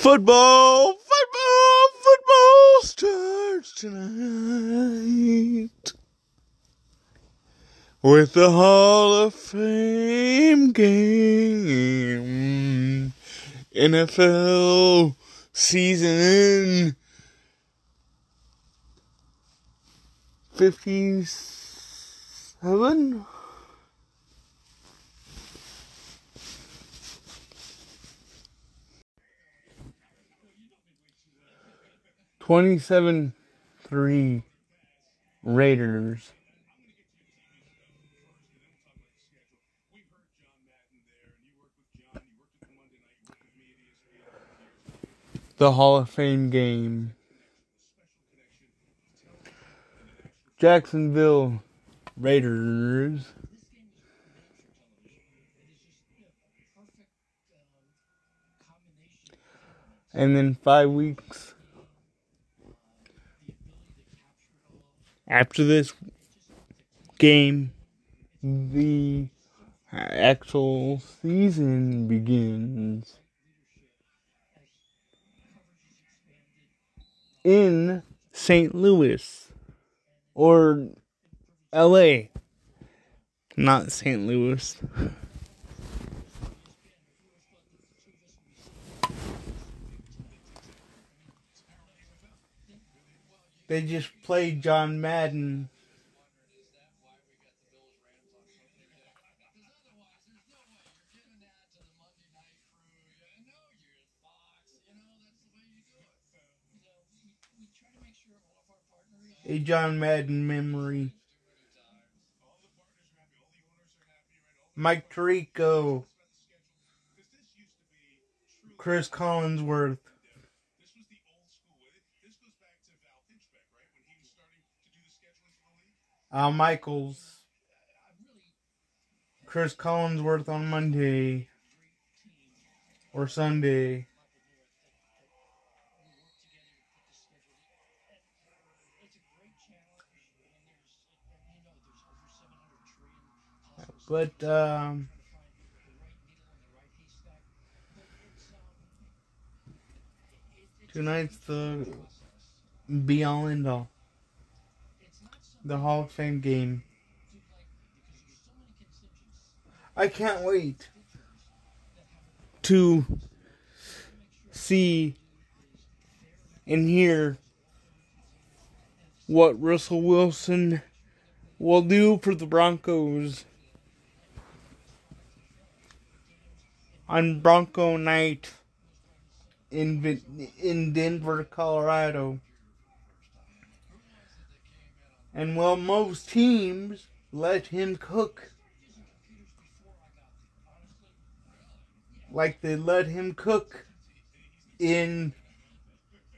Football, football, football starts tonight with the Hall of Fame game. NFL season 57? Twenty-seven, three Raiders. The Hall of Fame game. Jacksonville Raiders. And then five weeks after this game, the actual season begins in St. Louis or LA, not St. Louis. They just played John Madden. A John Madden memory. Mike Tirico. Chris Collinsworth. Al Michaels, Chris Collinsworth on Monday or Sunday. But um, tonight's the be all end all the Hall of Fame game. I can't wait to see and hear what Russell Wilson will do for the Broncos on Bronco night in in Denver, Colorado. And while most teams let him cook, like they let him cook in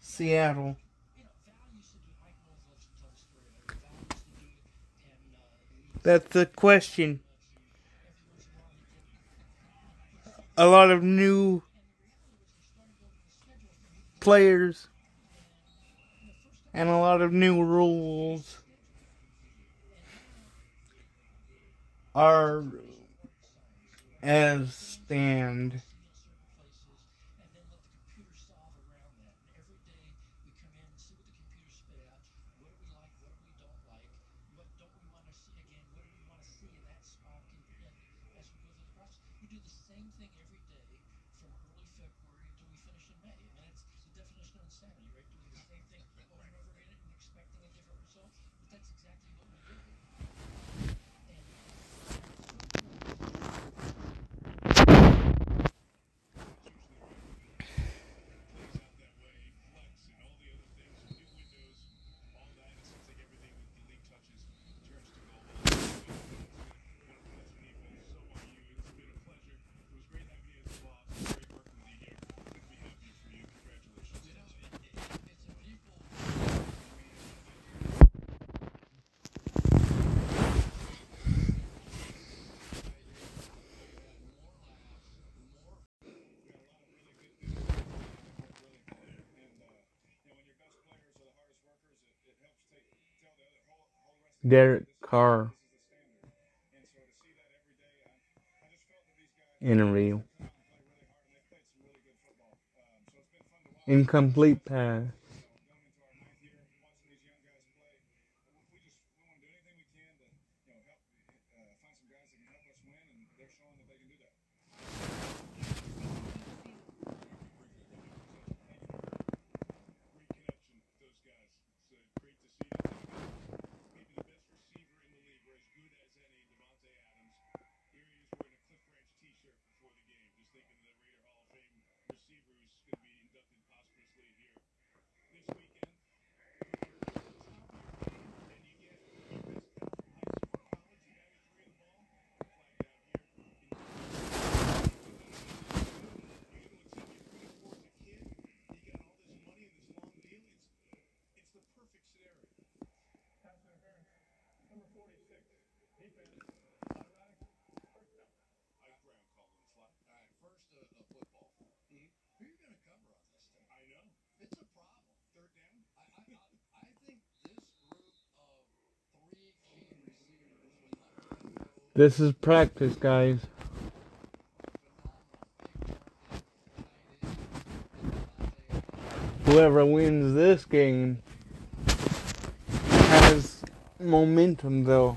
Seattle. That's the question. A lot of new players and a lot of new rules. Are as stand. Derek Carr interview. incomplete pass. This is practice, guys. Whoever wins this game has momentum, though.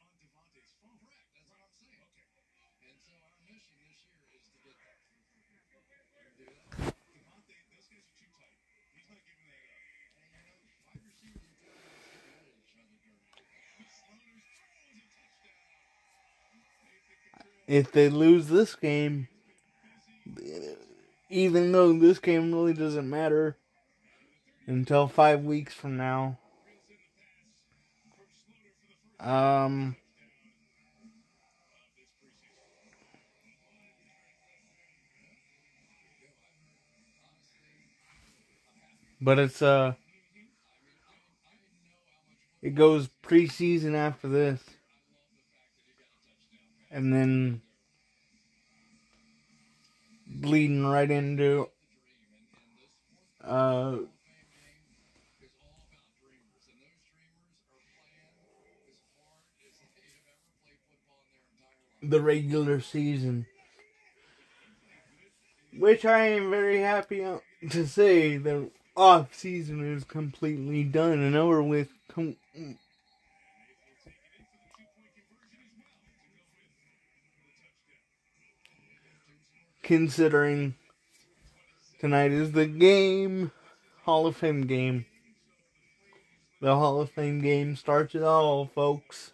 If they lose this game, even though this game really doesn't matter until five weeks from now, um, but it's uh it goes preseason after this and then bleeding right into uh the regular season. Which I am very happy to say the off season is completely done and over with com- considering tonight is the game Hall of Fame game. The Hall of Fame game starts it all, folks.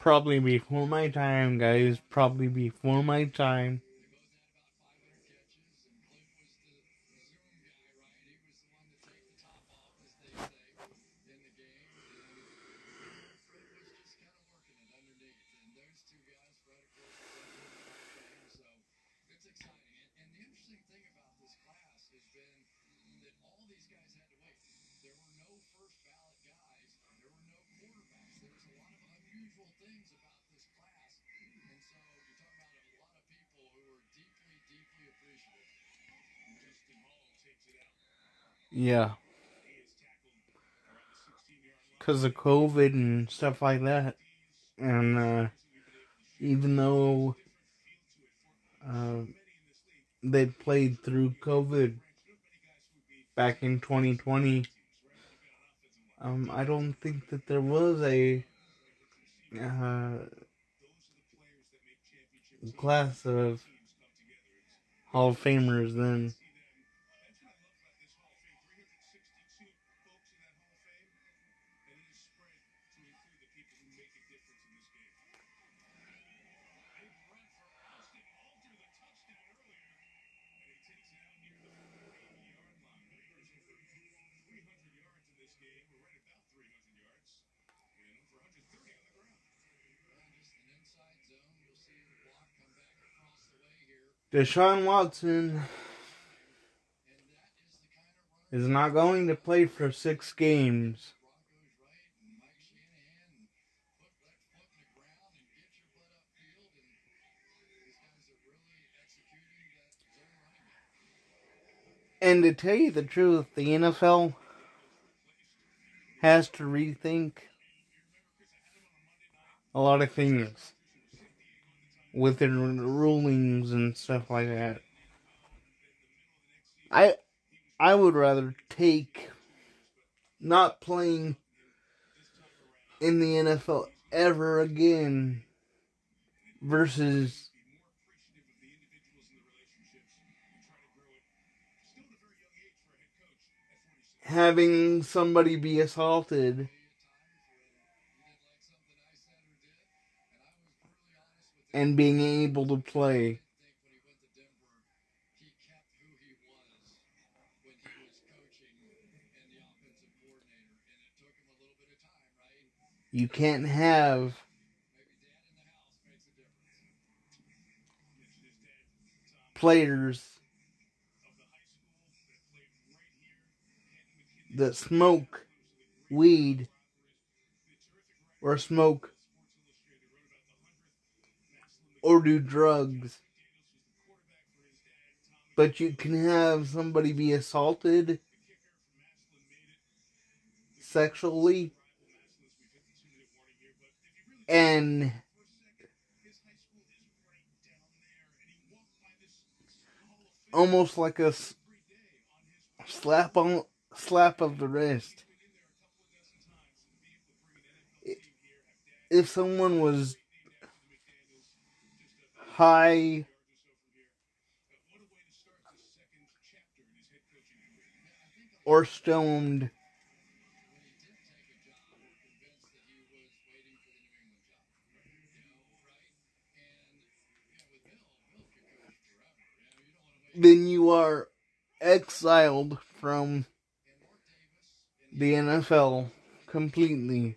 Probably before my time, guys. Probably before my time. Yeah. Because of COVID and stuff like that. And uh, even though uh, they played through COVID back in 2020, um, I don't think that there was a uh, class of Hall of Famers then. Deshaun Watson is not going to play for six games. And to tell you the truth, the NFL has to rethink a lot of things with their rulings and stuff like that. I I would rather take not playing in the NFL ever again versus having somebody be assaulted and being able to play. You can't have players that smoke weed or smoke or do drugs. But you can have somebody be assaulted sexually and almost like a slap on slap of the wrist if someone was high or stoned then you are exiled from the NFL completely.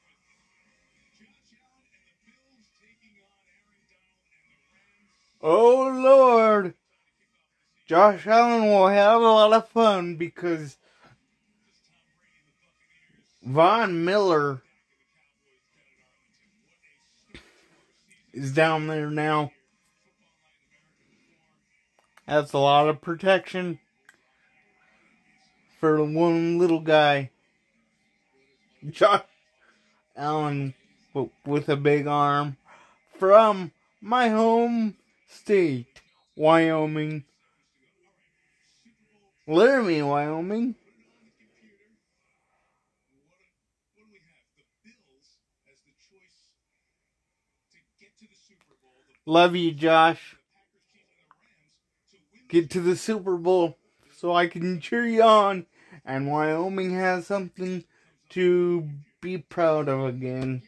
Oh Lord. Josh Allen will have a lot of fun because Von Miller is down there now. That's a lot of protection for one little guy. Josh Allen with a big arm from my home state, Wyoming. Laramie, Wyoming. Love you, Josh. Get to the Super Bowl so I can cheer you on and Wyoming has something to be proud of again.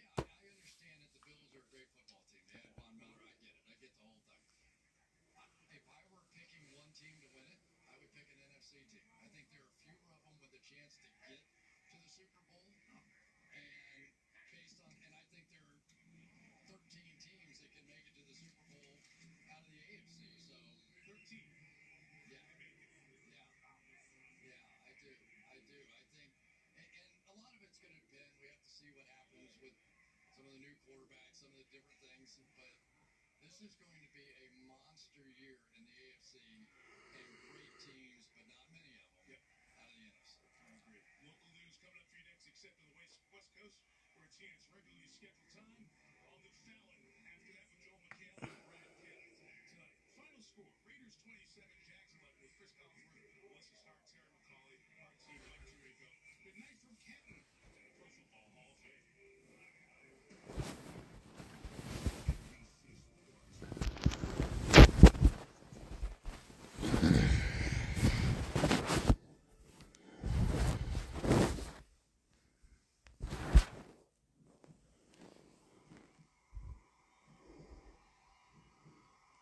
Is going to be a monster year in the AFC and great teams, but not many of them Yep. out of the NFC. I agree. Local news coming up for you next, except on the West, West Coast, where it's here. It's regularly scheduled time.